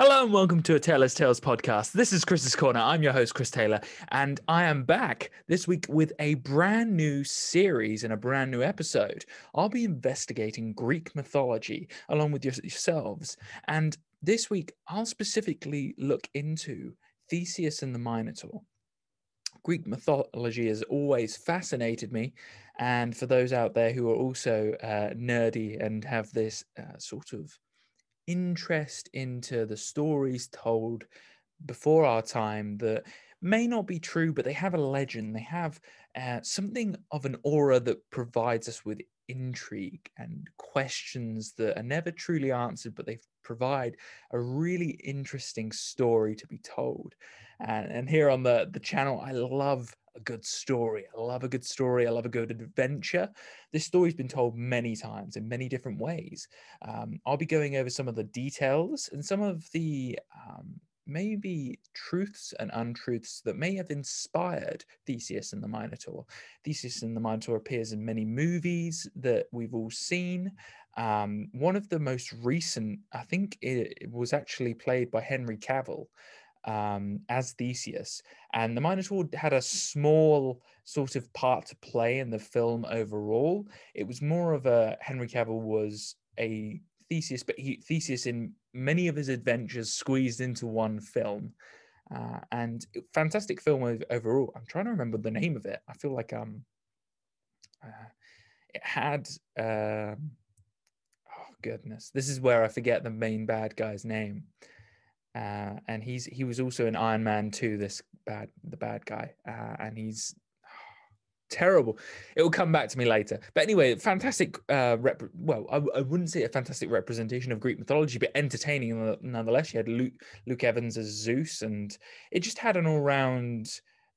Hello and welcome to a Taylor's Tales podcast. This is Chris's Corner. I'm your host, Chris Taylor, and I am back this week with a brand new series and a brand new episode. I'll be investigating Greek mythology along with yourselves. And this week, I'll specifically look into Theseus and the Minotaur. Greek mythology has always fascinated me. And for those out there who are also uh, nerdy and have this uh, sort of interest into the stories told before our time that may not be true, but they have a legend. They have uh, something of an aura that provides us with intrigue and questions that are never truly answered, but they provide a really interesting story to be told. And, and here on the, the channel, I love a good story. I love a good story. I love a good adventure. This story's been told many times in many different ways. Um, I'll be going over some of the details and some of the um, maybe truths and untruths that may have inspired Theseus and the Minotaur. Theseus and the Minotaur appears in many movies that we've all seen. Um, one of the most recent, I think it, it was actually played by Henry Cavill um, as Theseus. And the Minotaur had a small sort of part to play in the film overall. It was more of a Henry Cavill was a Theseus, but he, Theseus in many of his adventures squeezed into one film. Uh, and fantastic film overall. I'm trying to remember the name of it. I feel like um, uh, it had. Uh, oh goodness, this is where I forget the main bad guy's name. Uh, and he's he was also in Iron Man 2, this bad the bad guy, uh, and he's terrible. It will come back to me later. But anyway, fantastic. Uh, rep- well, I, I, wouldn't say a fantastic representation of Greek mythology, but entertaining nonetheless. You had Luke, Luke Evans as Zeus, and it just had an all-round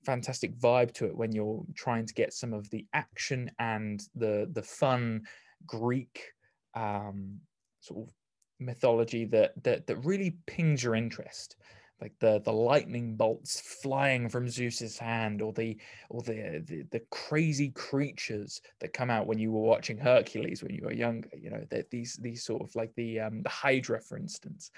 fantastic vibe to it when you're trying to get some of the action and the the fun Greek um, sort of mythology that that that really pings your interest like the the lightning bolts flying from Zeus's hand, or the or the, the, the crazy creatures that come out when you were watching Hercules when you were younger. You know, that these these sort of like the um, the Hydra, for instance.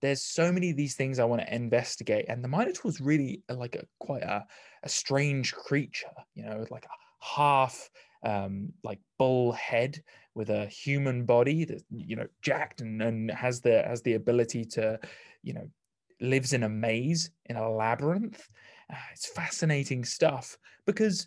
There's so many of these things I want to investigate, and the Minotaur is really like a quite a, a strange creature. You know, like a half um, like bull head with a human body that you know jacked and, and has the has the ability to you know lives in a maze in a labyrinth. Uh, it's fascinating stuff because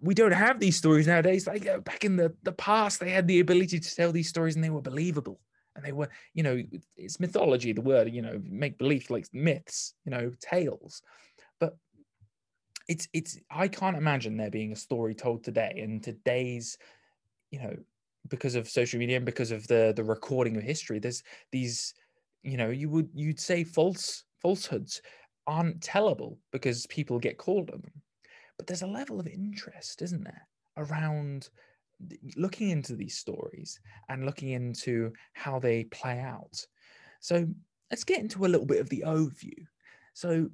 we don't have these stories nowadays. Like uh, back in the, the past, they had the ability to tell these stories and they were believable. And they were, you know, it's mythology, the word, you know, make believe like myths, you know, tales. It's, it's, I can't imagine there being a story told today in today's, you know, because of social media and because of the the recording of history. There's these you know you would you'd say false falsehoods aren't tellable because people get called on them but there's a level of interest isn't there around looking into these stories and looking into how they play out so let's get into a little bit of the overview so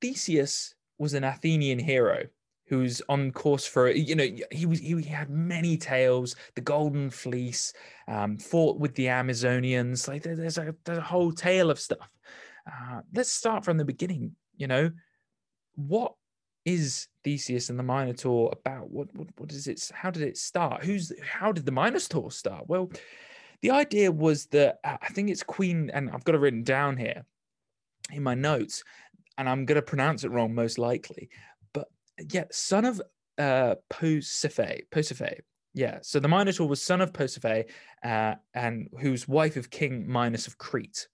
theseus was an athenian hero who's on course for you know he was he had many tales the golden fleece um, fought with the amazonians like there's a, there's a whole tale of stuff. Uh, let's start from the beginning you know. What is theseus and the minotaur about? What, what what is it how did it start? Who's how did the minotaur start? Well the idea was that uh, i think it's queen and i've got it written down here in my notes and i'm going to pronounce it wrong most likely but yeah, son of uh, Posiphae. Posiphae. Yeah. So the Minotaur was son of Posiphae, uh, and whose wife of King Minos of Crete.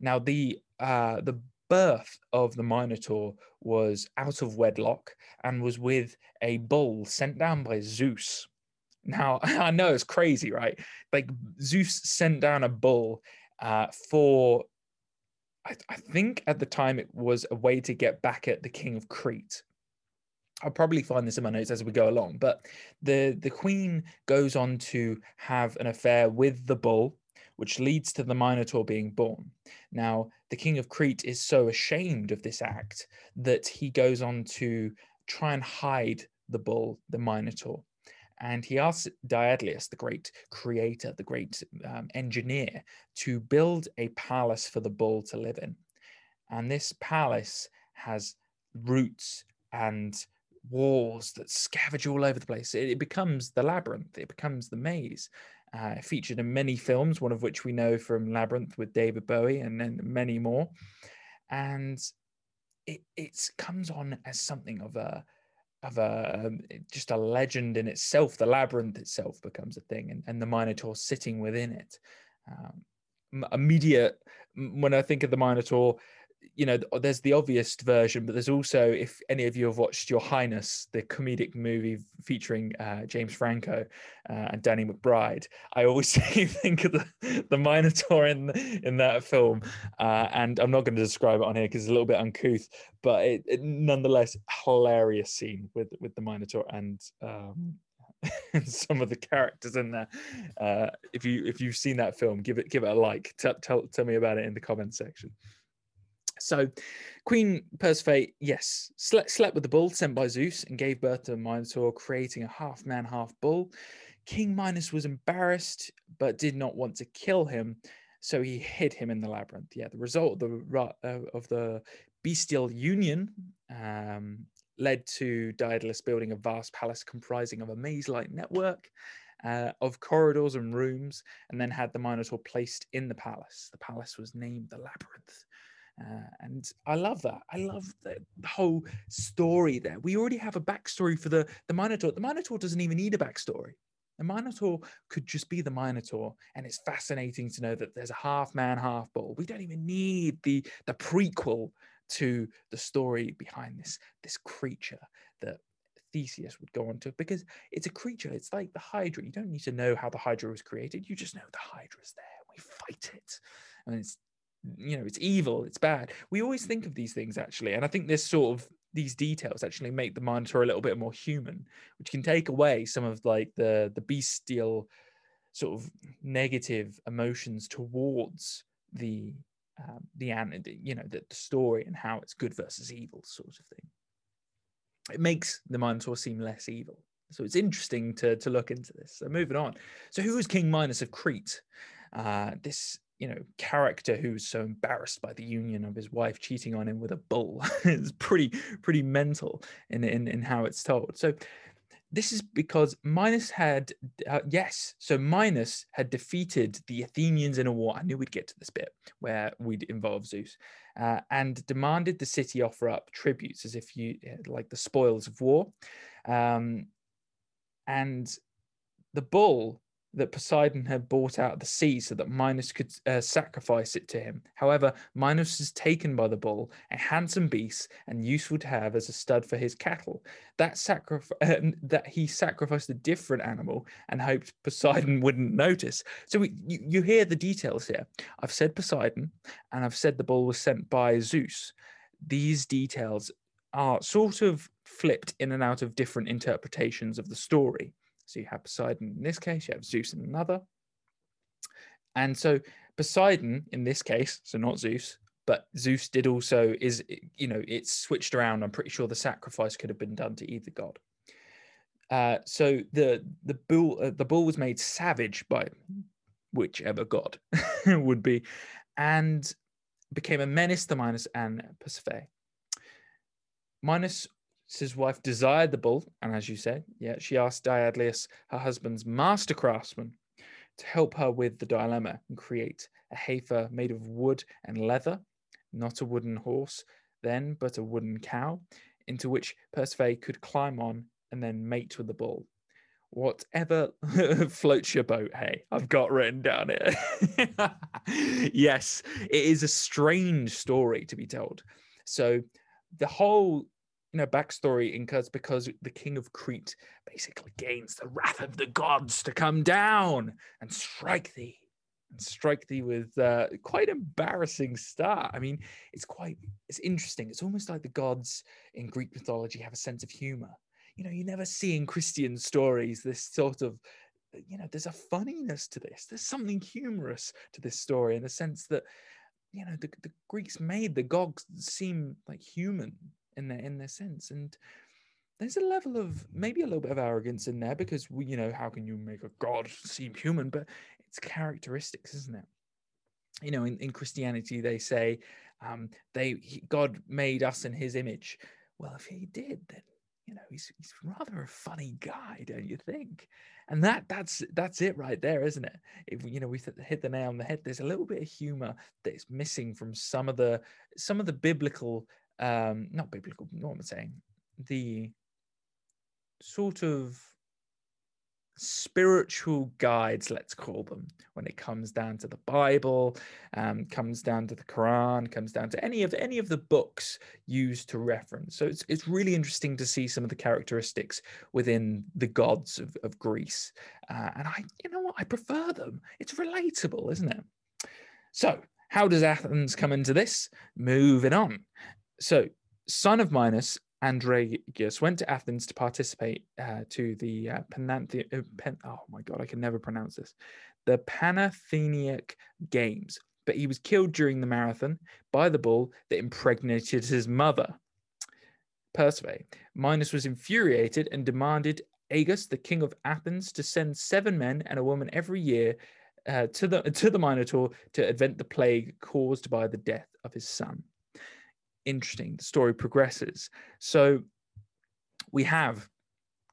Now the uh, the birth of the Minotaur was out of wedlock and was with a bull sent down by Zeus. Now I know it's crazy, right? Like Zeus sent down a bull uh, for. I, I think at the time it was a way to get back at the king of Crete I'll probably find this in my notes as we go along, but the the queen goes on to have an affair with the bull, which leads to the Minotaur being born. Now, the king of Crete is so ashamed of this act that he goes on to try and hide the bull, the Minotaur. And he asks Daedalus, the great creator, the great um, engineer, to build a palace for the bull to live in. And this palace has roots and walls that scavenge all over the place. It, it becomes the labyrinth, it becomes the maze. Uh, featured in many films, one of which we know from Labyrinth with David Bowie, and then many more. And it it comes on as something of a of a um, just a legend in itself. The labyrinth itself becomes a thing, and, and the Minotaur sitting within it. Um, immediate when I think of the Minotaur, you know, there's the obvious version, but there's also, if any of you have watched Your Highness, the comedic movie featuring uh, James Franco uh, and Danny McBride, I always think of the, the Minotaur in in that film, uh, and I'm not going to describe it on here because it's a little bit uncouth, but it, it, nonetheless hilarious scene with with the Minotaur and. Um, some of the characters in there. Uh, if you if you've seen that film, give it give it a like. Tell tell, tell me about it in the comment section. So, Queen Persephone, yes, slept, slept with the bull sent by Zeus and gave birth to a Minotaur, creating a half man, half bull. King Minos was embarrassed but did not want to kill him, so he hid him in the labyrinth. Yeah, the result of the uh, of the bestial union um, led to Daedalus building a vast palace comprising of a maze-like network uh, of corridors and rooms, and then had the Minotaur placed in the palace. The palace was named the Labyrinth. Uh, and I love that. I love the, the, whole story there. We already have a backstory for the, the Minotaur. The Minotaur doesn't even need a backstory. The Minotaur could just be the Minotaur, and it's fascinating to know that there's a half man, half bull. We don't even need the the prequel to the story behind this this creature that Theseus would go on to because it's a creature. It's like the Hydra. You don't need to know how the Hydra was created. You just know the Hydra's there. We fight it, and it's you know it's evil it's bad. We always think of these things actually and i think this sort of these details actually make the minotaur a little bit more human which can take away some of like the the bestial sort of negative emotions towards the um, the you know the, the story and how it's good versus evil sort of thing. It makes the minotaur seem less evil. So it's interesting to to look into this. So moving on. So who is king minos of crete? Uh, this you know character who's so embarrassed by the union of his wife cheating on him with a bull it's pretty pretty mental in, in in how it's told. So this is because Minos had uh, yes so Minos had defeated the Athenians in a war. I knew we'd get to this bit where we'd involve Zeus uh, and demanded the city offer up tributes as if you like the spoils of war. Um, and the bull that Poseidon had brought out of the sea so that Minos could uh, sacrifice it to him. However, Minos is taken by the bull, a handsome beast and useful to have as a stud for his cattle. That sacrifice uh, that he sacrificed a different animal and hoped Poseidon wouldn't notice. So we, you, you hear the details here. I've said Poseidon, and I've said the bull was sent by Zeus. These details are sort of flipped in and out of different interpretations of the story. So you have Poseidon in this case, you have Zeus in another. And so Poseidon in this case, so not Zeus, but Zeus did also is you know it's switched around. I'm pretty sure the sacrifice could have been done to either god. Uh, so the the bull uh, the bull was made savage by whichever god would be, and became a menace to Minos and Persephone. Minos his wife desired the bull, and as you said, yeah, she asked Daedalus, her husband's master craftsman, to help her with the dilemma and create a heifer made of wood and leather, not a wooden horse, then, but a wooden cow, into which Persephone could climb on and then mate with the bull. Whatever floats your boat, hey, I've got written down here. yes, it is a strange story to be told. So the whole you know backstory incurs because the king of crete basically gains the wrath of the gods to come down and strike thee and strike thee with uh, quite embarrassing start. I mean it's quite it's interesting. It's almost like the gods in greek mythology have a sense of humor. You know you never see in christian stories this sort of you know there's a funniness to this. There's something humorous to this story in the sense that you know the, the greeks made the gods seem like human in their in their sense and there's a level of maybe a little bit of arrogance in there because we, you know, how can you make a god seem human? But it's characteristics, isn't it? You know, in, in Christianity, they say um, they he, God made us in His image. Well, if He did, then you know he's he's rather a funny guy, don't you think? And that that's that's it right there, isn't it? If you know we hit the nail on the head, there's a little bit of humor that's missing from some of the some of the biblical, um, not biblical, what am I saying? The sort of spiritual guides, let's call them, when it comes down to the Bible, um, comes down to the Quran, comes down to any of any of the books used to reference. So it's it's really interesting to see some of the characteristics within the gods of, of Greece, uh, and I, you know what, I prefer them. It's relatable, isn't it? So how does Athens come into this? Moving on. So son of Minos Andregeus went to Athens to participate uh, to the uh, uh, oh my god, I can never pronounce this, the Panathenaic Games, but he was killed during the marathon by the bull that impregnated his mother. Persephone. Minos was infuriated and demanded Agus, the king of Athens, to send seven men and a woman every year uh, to the to the Minotaur to avent the plague caused by the death of his son interesting. The story progresses. So we have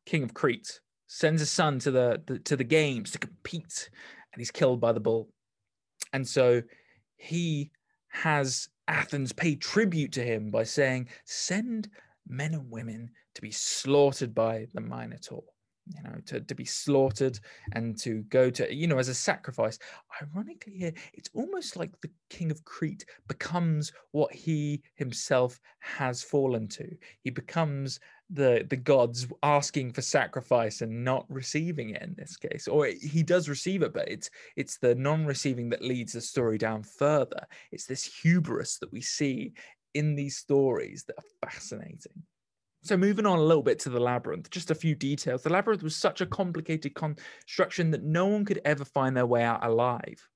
King of Crete sends his son to the, the to the games to compete, and he's killed by the bull. And so he has Athens pay tribute to him by saying, "Send men and women to be slaughtered by the Minotaur." You know, to, to be slaughtered and to go to, you know, as a sacrifice. Ironically, here, it's almost like the king of Crete becomes what he himself has fallen to. He becomes the the gods asking for sacrifice and not receiving it in this case or he does receive it but it's it's the non-receiving that leads the story down further it's this hubris that we see in these stories that are fascinating so moving on a little bit to the labyrinth, just a few details. The labyrinth was such a complicated construction that no one could ever find their way out alive.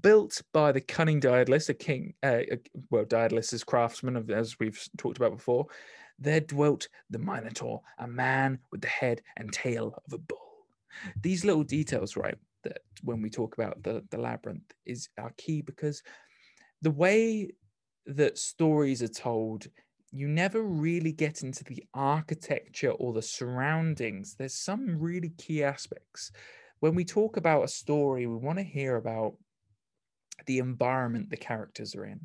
Built by the cunning Daedalus, a king, uh, well, Daedalus is craftsman, of, as we've talked about before. There dwelt the Minotaur, a man with the head and tail of a bull. These little details, right, that when we talk about the, the labyrinth is are key because the way that stories are told you never really get into the architecture or the surroundings. There's some really key aspects. When we talk about a story, we want to hear about the environment the characters are in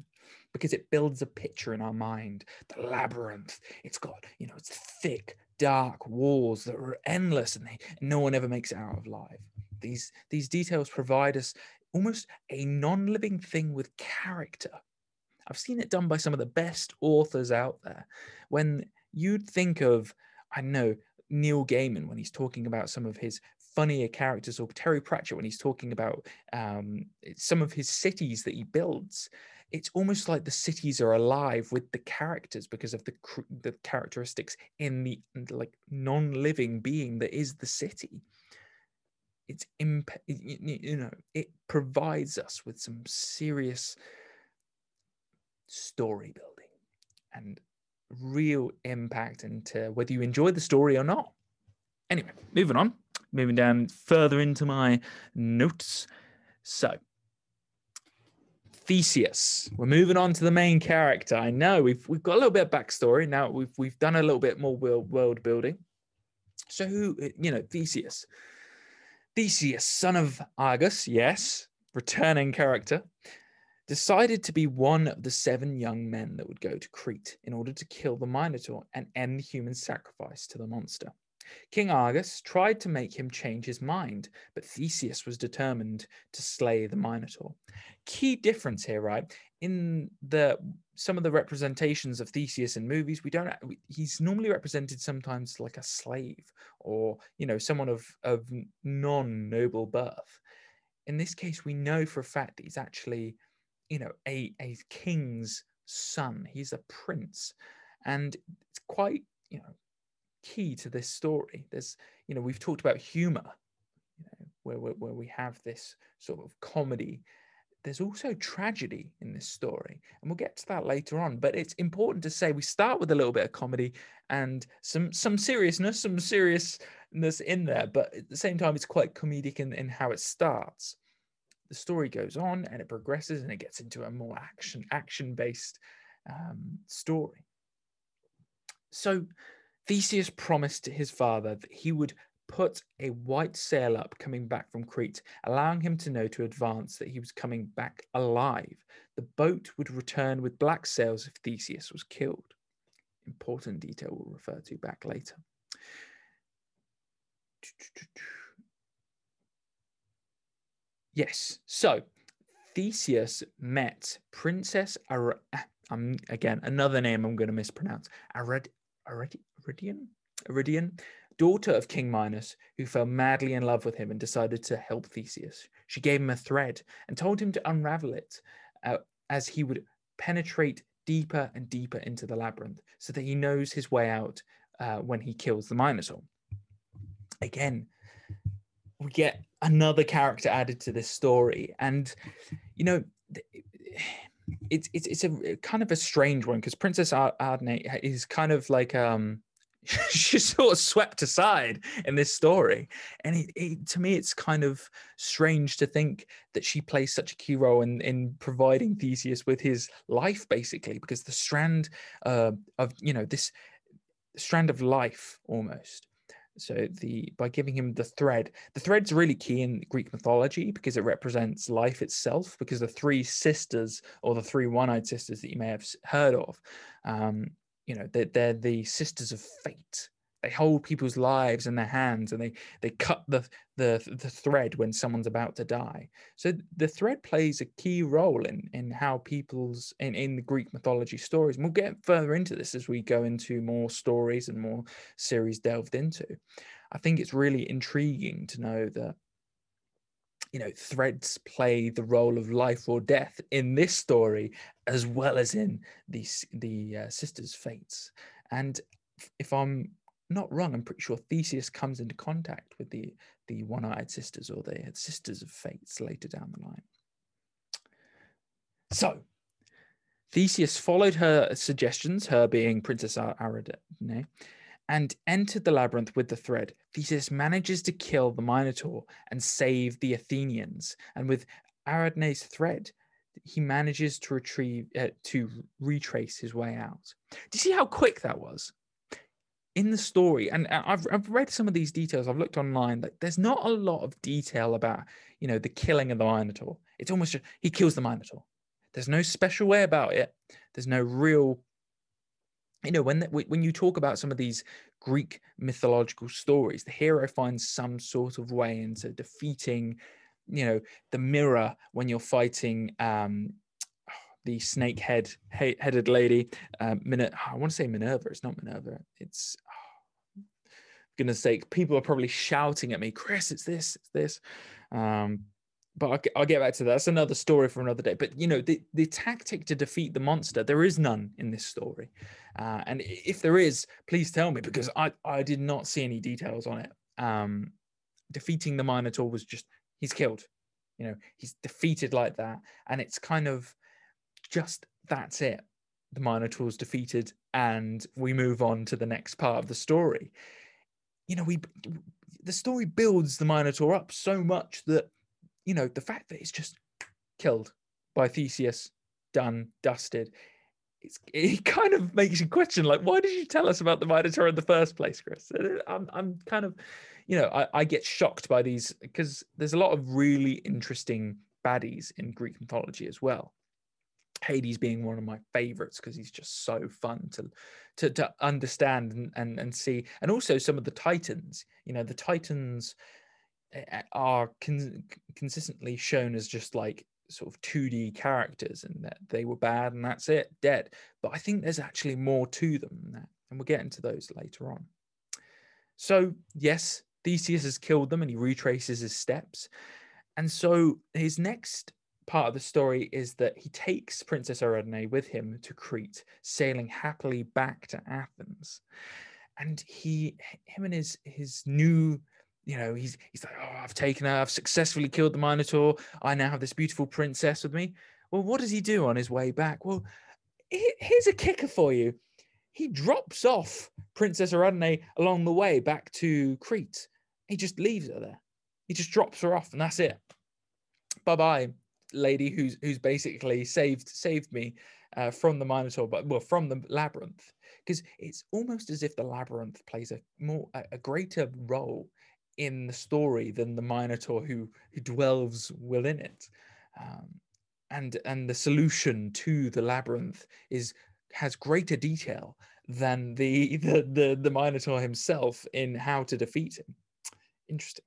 because it builds a picture in our mind. The labyrinth, it's got, you know, it's thick, dark walls that are endless and, they, no one ever makes it out of life. These, these details provide us almost a non living thing with character I've seen it done by some of the best authors out there. When you'd think of, I know, Neil Gaiman when he's talking about some of his funnier characters, or Terry Pratchett when he's talking about um, some of his cities that he builds. It's almost like the cities are alive with the characters because of the the characteristics in the like non-living being that is the city. It's imp- you know it provides us with some serious story building and real impact into whether you enjoy the story or not. Anyway, moving on, moving down further into my notes. So, Theseus. We're moving on to the main character. I know we've we've got a little bit of backstory now. We've we've done a little bit more world, world building. So who you know Theseus? Theseus, son of Argus, yes, returning character decided to be one of the seven young men that would go to Crete in order to kill the Minotaur and end the human sacrifice to the monster. King Argus tried to make him change his mind, but Theseus was determined to slay the Minotaur. Key difference here, right? In the some of the representations of Theseus in movies, we don't. He's normally represented sometimes like a slave or you know someone of of non noble birth. In this case, we know for a fact that he's actually you know a a king's son. He's a prince. And it's quite you know key to this story. There's you know we've talked about humor you know where, where, where we have this sort of comedy. There's also tragedy in this story, and we'll get to that later on. But it's important to say we start with a little bit of comedy and some some seriousness, some seriousness in there, but at the same time, it's quite comedic in, in how it starts. The story goes on and it progresses and it gets into a more action action based um, story. So Theseus promised his father that he would put a white sail up coming back from Crete, allowing him to know to advance that he was coming back alive. The boat would return with black sails if Theseus was killed. Important detail we'll refer to back later. Yes, so Theseus met Princess Ar- um, again another name I'm going to mispronounce Arad- Arad- Aridian Aridian daughter of King Minos, who fell madly in love with him and decided to help Theseus. She gave him a thread and told him to unravel it uh, as he would penetrate deeper and deeper into the labyrinth so that he knows his way out uh, when he kills the Minotaur. Again, we get another character added to this story. And, you know, it's, it's, it's a kind of a strange one because Princess Ardne is kind of like, um, she's sort of swept aside in this story and it, it, to me it's kind of strange to think that she plays such a key role in, in providing theseus with his life basically because the strand uh, of you know this strand of life almost so the by giving him the thread the thread's really key in greek mythology because it represents life itself because the three sisters or the three one-eyed sisters that you may have heard of um, you know they're, they're the sisters of fate they hold people's lives in their hands and they they cut the, the the thread when someone's about to die. So the thread plays a key role in in how people's in in the greek mythology stories. And we'll get further into this as we go into more stories and more series delved into. I think it's really intriguing to know that you know threads play the role of life or death in this story as well as in the the uh, sisters fates. And if i'm not wrong i'm pretty sure theseus comes into contact with the the one-eyed sisters or the sisters of fates later down the line so theseus followed her suggestions her being princess Ariadne, and entered the labyrinth with the thread. Theseus manages to kill the Minotaur and save the Athenians. And with Ariadne's thread, he manages to retrieve uh, to retrace his way out. Do you see how quick that was? In the story, and uh, I've I've read some of these details. I've looked online. Like, there's not a lot of detail about you know the killing of the Minotaur. It's almost just, he kills the Minotaur. There's no special way about it. There's no real you know when when you talk about some of these greek mythological stories the hero finds some sort of way into defeating you know the mirror when you're fighting um the snake head headed lady Min- i want to say minerva it's not minerva it's oh, goodness sake people are probably shouting at me chris it's this it's this um but I'll, I'll, get back to that. That's another story for another day. But you know, the the tactic to defeat the monster, there is none in this story. Uh, and if there is, please tell me because I I did not see any details on it. Um, defeating the Minotaur was just he's killed. You know, he's defeated like that, and it's kind of just that's it. The Minotaur's defeated, and we move on to the next part of the story. You know, we the story builds the Minotaur up so much that you know, the fact that it's just killed by Theseus, done, dusted, it's, it kind of makes you question, like, why did you tell us about the Minotaur in the first place, Chris? I'm, I'm kind of, you know, I, I get shocked by these because there's a lot of really interesting baddies in Greek mythology as well. Hades being one of my favorites because he's just so fun to to, to understand and, and and see, and also some of the Titans. You know, the Titans eh, eh, are con- consistently shown as just like sort of 2D characters and that they were bad and that's it, dead. But I think there's actually more to them than that. And we'll get into those later on. So, yes, Theseus has killed them and he retraces his steps. And so his next part of the story is that he takes Princess Ariadne with him to Crete, sailing happily back to Athens. And he, him and his his new you know, he's he's like, oh, I've taken her, I've successfully killed the Minotaur. I now have this beautiful princess with me. Well, what does he do on his way back? Well, here's a kicker for you. He drops off Princess Ariadne along the way back to Crete. He just leaves her there. He just drops her off, and that's it. Bye bye, lady who's who's basically saved saved me uh, from the Minotaur, but well, from the labyrinth, because it's almost as if the labyrinth plays a more a, a greater role in the story than the Minotaur who who dwells within it. Um, and and the solution to the labyrinth is has greater detail than the the the, the Minotaur himself in how to defeat him. Interesting.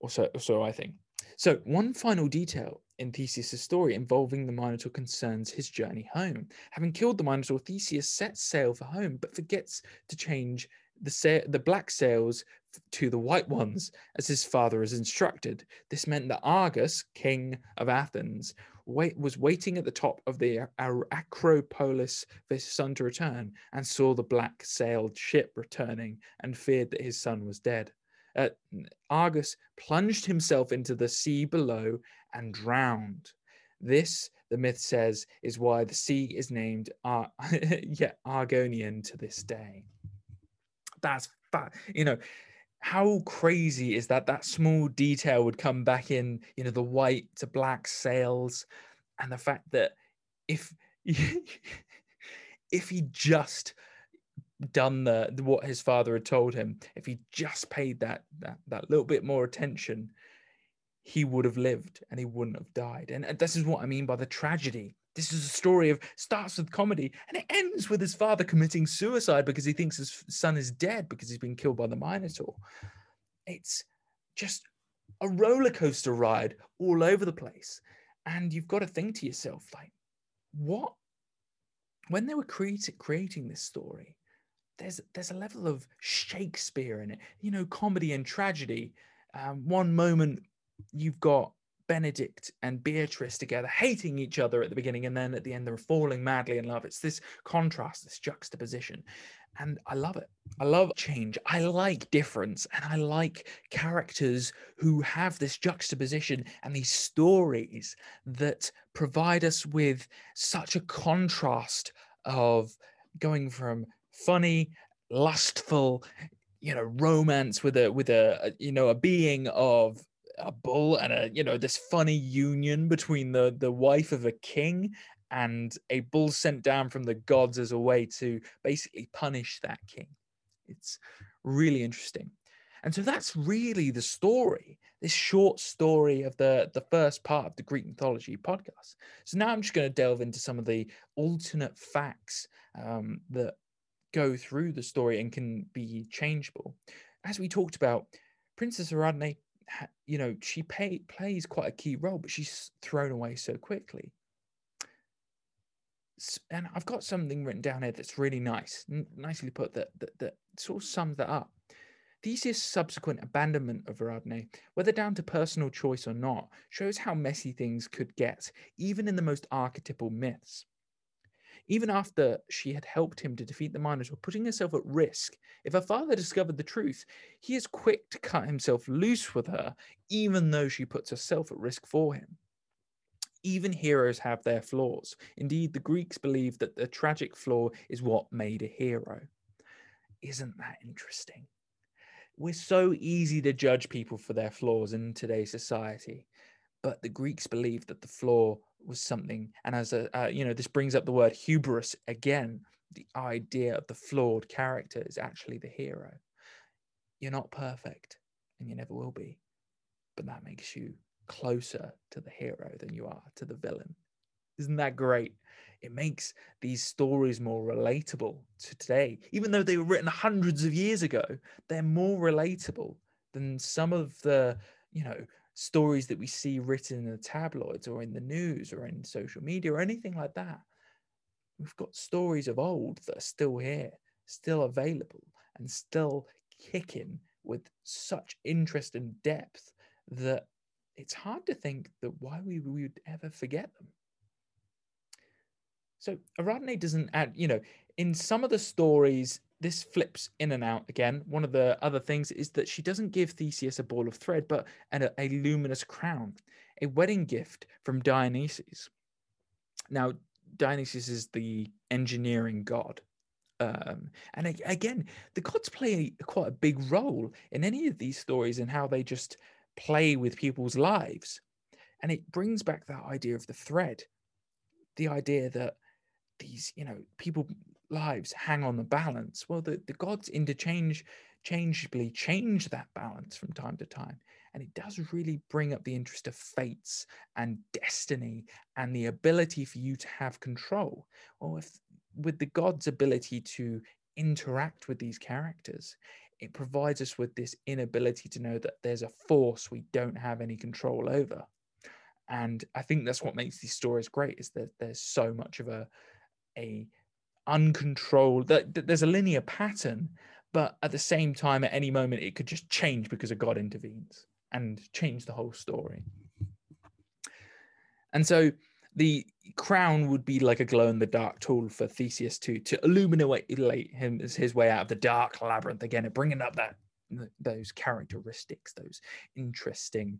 Also, so I think. So one final detail in Theseus' story involving the Minotaur concerns his journey home. Having killed the Minotaur, Theseus sets sail for home, but forgets to change the, sa- the black sails to the white ones, as his father has instructed. This meant that Argus, king of Athens, wait- was waiting at the top of the Acropolis for his son to return, and saw the black sailed ship returning, and feared that his son was dead. Argus plunged himself into the sea below and drowned. This, the myth says, is why the sea is named Ar- yeah, Argonian to this day. That's fat. You know, how crazy is that? That small detail would come back in, you know, the white to black sails, and the fact that if if he just done the what his father had told him, if he just paid that that that little bit more attention, he would have lived and he wouldn't have died. And, and this is what I mean by the tragedy. This is a story of starts with comedy and it ends with his father committing suicide because he thinks his son is dead because he's been killed by the Minotaur. It's just a roller coaster ride all over the place. And you've got to think to yourself, like, what? When they were creating creating this story, there's there's a level of Shakespeare in it, you know, comedy and tragedy. Um, one moment you've got Benedict and Beatrice together, hating each other at the beginning, and then at the end they're falling madly in love. It's this contrast, this juxtaposition. And I love it. I love change. I like difference. And I like characters who have this juxtaposition and these stories that provide us with such a contrast of going from funny, lustful, you know, romance with a with a, you know a being of a bull and a you know this funny union between the the wife of a king and a bull sent down from the gods as a way to basically punish that king. It's really interesting. And so that's really the story, this short story of the, the first part of the Greek mythology podcast. So now I'm just going to delve into some of the alternate facts um, that go through the story and can be changeable. As we talked about, Princess Ariadne, you know, she pay, plays quite a key role, but she's thrown away so quickly. And I've got something written down here that's really nice, nicely put, that, that, that sort of sums that up. Theseus' subsequent abandonment of Ariadne, whether down to personal choice or not, shows how messy things could get, even in the most archetypal myths. Even after she had helped him to defeat the miners, Minotaur, putting herself at risk, if her father discovered the truth, he is quick to cut himself loose with her, even though she puts herself at risk for him. Even heroes have their flaws. Indeed, the Greeks believed that the tragic flaw is what made a hero. Isn't that interesting? We're so easy to judge people for their flaws in today's society, but the Greeks believed that the flaw was something and as a uh, you know this brings up the word hubris again the idea of the flawed character is actually the hero. You're not perfect and you never will be but that makes you closer to the hero than you are to the villain. Isn't that great? It makes these stories more relatable to today. Even though they were written hundreds of years ago they're more relatable than some of the you know stories that we see written in the tabloids or in the news or in social media or anything like that. We've got stories of old that are still here, still available, and still kicking with such interest and depth that it's hard to think that why we, would ever forget them. So Ariadne doesn't add, you know, in some of the stories, this flips in and out again. One of the other things is that she doesn't give Theseus a ball of thread, but a, a luminous crown, a wedding gift from Dionysus. Now, Dionysus is the engineering god. Um, and again, the gods play quite a big role in any of these stories and how they just play with people's lives. And it brings back that idea of the thread, the idea that these, you know, people lives hang on the balance. Well, the, the gods interchange changeably change that balance from time to time. And it does really bring up the interest of fates and destiny and the ability for you to have control. Well, if with the god's ability to interact with these characters, it provides us with this inability to know that there's a force we don't have any control over. And I think that's what makes these stories great is that there's so much of a a uncontrolled that, that there's a linear pattern but at the same time at any moment it could just change because a god intervenes and change the whole story. And so the crown would be like a glow in the dark tool for theseus to to illuminate him as his way out of the dark labyrinth again and bringing up that those characteristics those interesting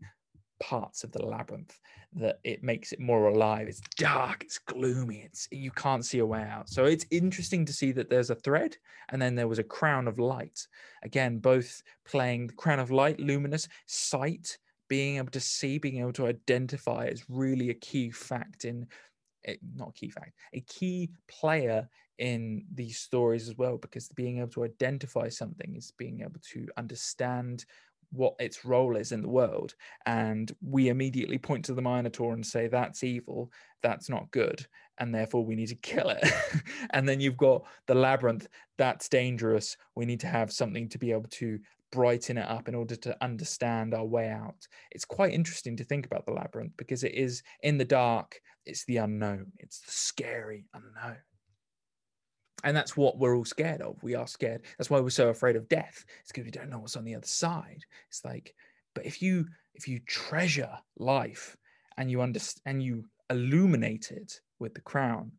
parts of the labyrinth that it makes it more alive. It's dark, it's gloomy, it's you can't see a way out. So it's interesting to see that there's a thread and then there was a crown of light. Again, both playing the crown of light, luminous, sight, being able to see, being able to identify is really a key fact in eh, not a key fact, a key player in these stories as well, because being able to identify something is being able to understand what its role is in the world and we immediately point to the minotaur and say that's evil that's not good and therefore we need to kill it. And then you've got the labyrinth that's dangerous we need to have something to be able to brighten it up in order to understand our way out. It's quite interesting to think about the labyrinth because it is in the dark it's the unknown it's the scary unknown and that's what we're all scared of. We are scared. That's why we're so afraid of death. It's because we don't know what's on the other side. It's like but if you if you treasure life and you understand and you illuminate it with the crown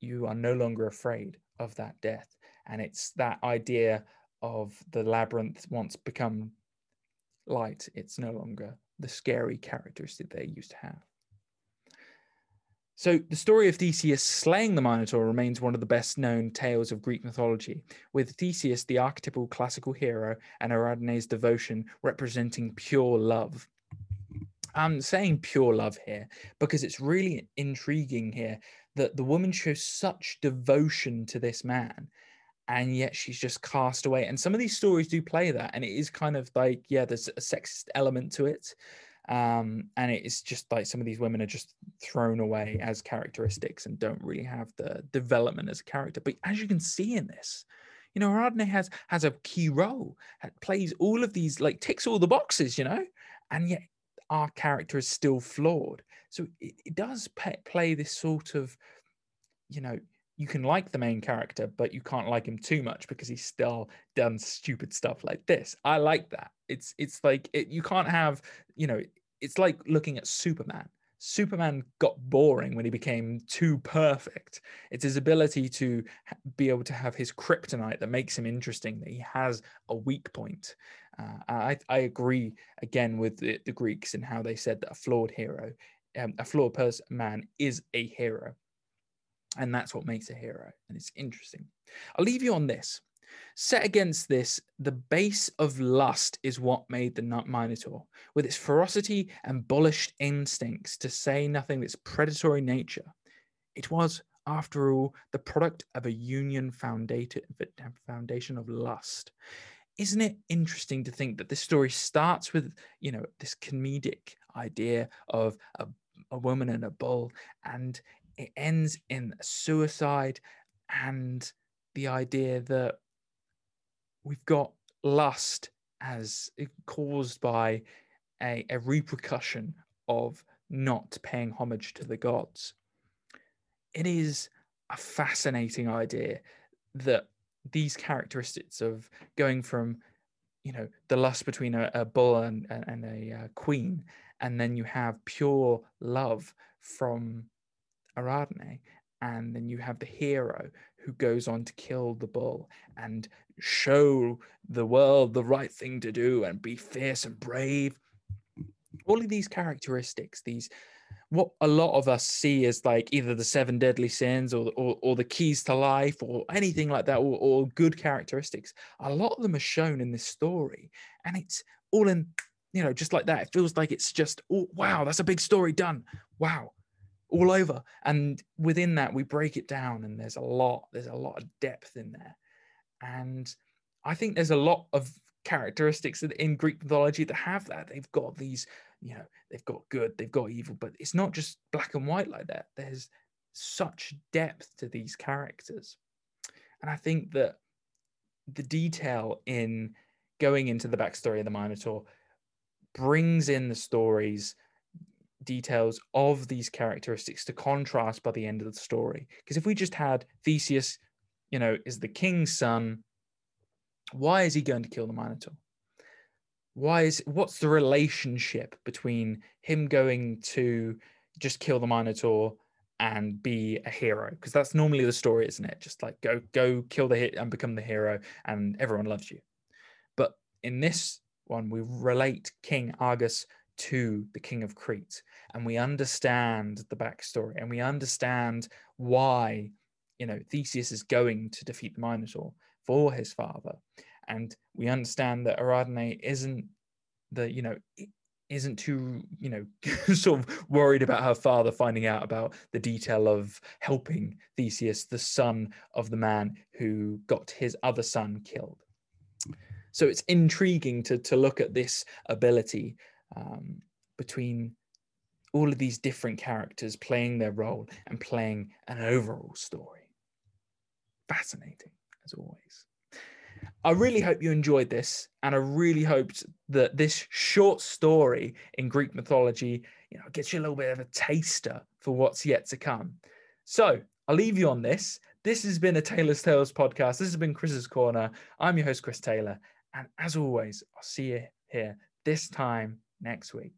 you are no longer afraid of that death. And it's that idea of the labyrinth once become light it's no longer the scary characteristic they used to have so, the story of Theseus slaying the Minotaur remains one of the best known tales of Greek mythology, with Theseus, the archetypal classical hero, and Ariadne's devotion representing pure love. I'm saying pure love here because it's really intriguing here that the woman shows such devotion to this man and yet she's just cast away. And some of these stories do play that, and it is kind of like, yeah, there's a sexist element to it um, and it's just like some of these women are just thrown away as characteristics and don't really have the development as a character. But as you can see in this, you know, Ariadne has has a key role, plays all of these, like ticks all the boxes, you know, and yet our character is still flawed. So it, it does pe- play this sort of, you know, you can like the main character, but you can't like him too much because he's still done stupid stuff like this. I like that. It's it's like it, you can't have you know. It's like looking at Superman. Superman got boring when he became too perfect. It's his ability to be able to have his kryptonite that makes him interesting. That he has a weak point. Uh, I I agree again with the, the Greeks and how they said that a flawed hero, um, a flawed person man is a hero and that's what makes a hero. And it's interesting. I'll leave you on this. Set against this, the base of lust is what made the Minotaur, with its ferocity and bullish instincts, to say nothing of its predatory nature. It was, after all, the product of a union foundation of lust. Isn't it interesting to think that this story starts with, you know, this comedic idea of a, a woman and a bull, and it ends in suicide and the idea that we've got lust as caused by a, a repercussion of not paying homage to the gods. It is a fascinating idea that these characteristics of going from you know the lust between a, a bull and, and a uh, queen and then you have pure love from Ariadne and then you have the hero who goes on to kill the bull and show the world the right thing to do and be fierce and brave. All of these characteristics these what a lot of us see as like either the seven deadly sins or or, or the keys to life or anything like that or, or good characteristics a lot of them are shown in this story. And it's all in you know just like that. It feels like it's just oh wow that's a big story done. Wow all over. And within that we break it down and there's a lot there's a lot of depth in there. And i think there's a lot of characteristics in greek mythology that have that. They've got these you know they've got good they've got evil but it's not just black and white like that. There's such depth to these characters. And i think that the detail in going into the backstory of the minotaur brings in the stories details of these characteristics to contrast by the end of the story. Because if we just had theseus you know is the king's son why is he going to kill the minotaur? Why is what's the relationship between him going to just kill the minotaur and be a hero? Because that's normally the story isn't it? Just like go go kill the hit and become the hero and everyone loves you. But in this one we relate king argus to the king of crete and we understand the backstory and we understand why you know theseus is going to defeat the minotaur for his father and we understand that Ariadne isn't the you know isn't too you know sort of worried about her father finding out about the detail of helping Theseus, the son of the man who got his other son killed. So it's intriguing to to look at this ability um, between all of these different characters playing their role and playing an overall story. Fascinating as always. I really hope you enjoyed this, and I really hoped that this short story in Greek mythology, you know, gets you a little bit of a taster for what's yet to come. So I'll leave you on this. This has been a Taylor's Tales podcast. This has been Chris's Corner. I'm your host, Chris Taylor, and as always, I'll see you here this time next week.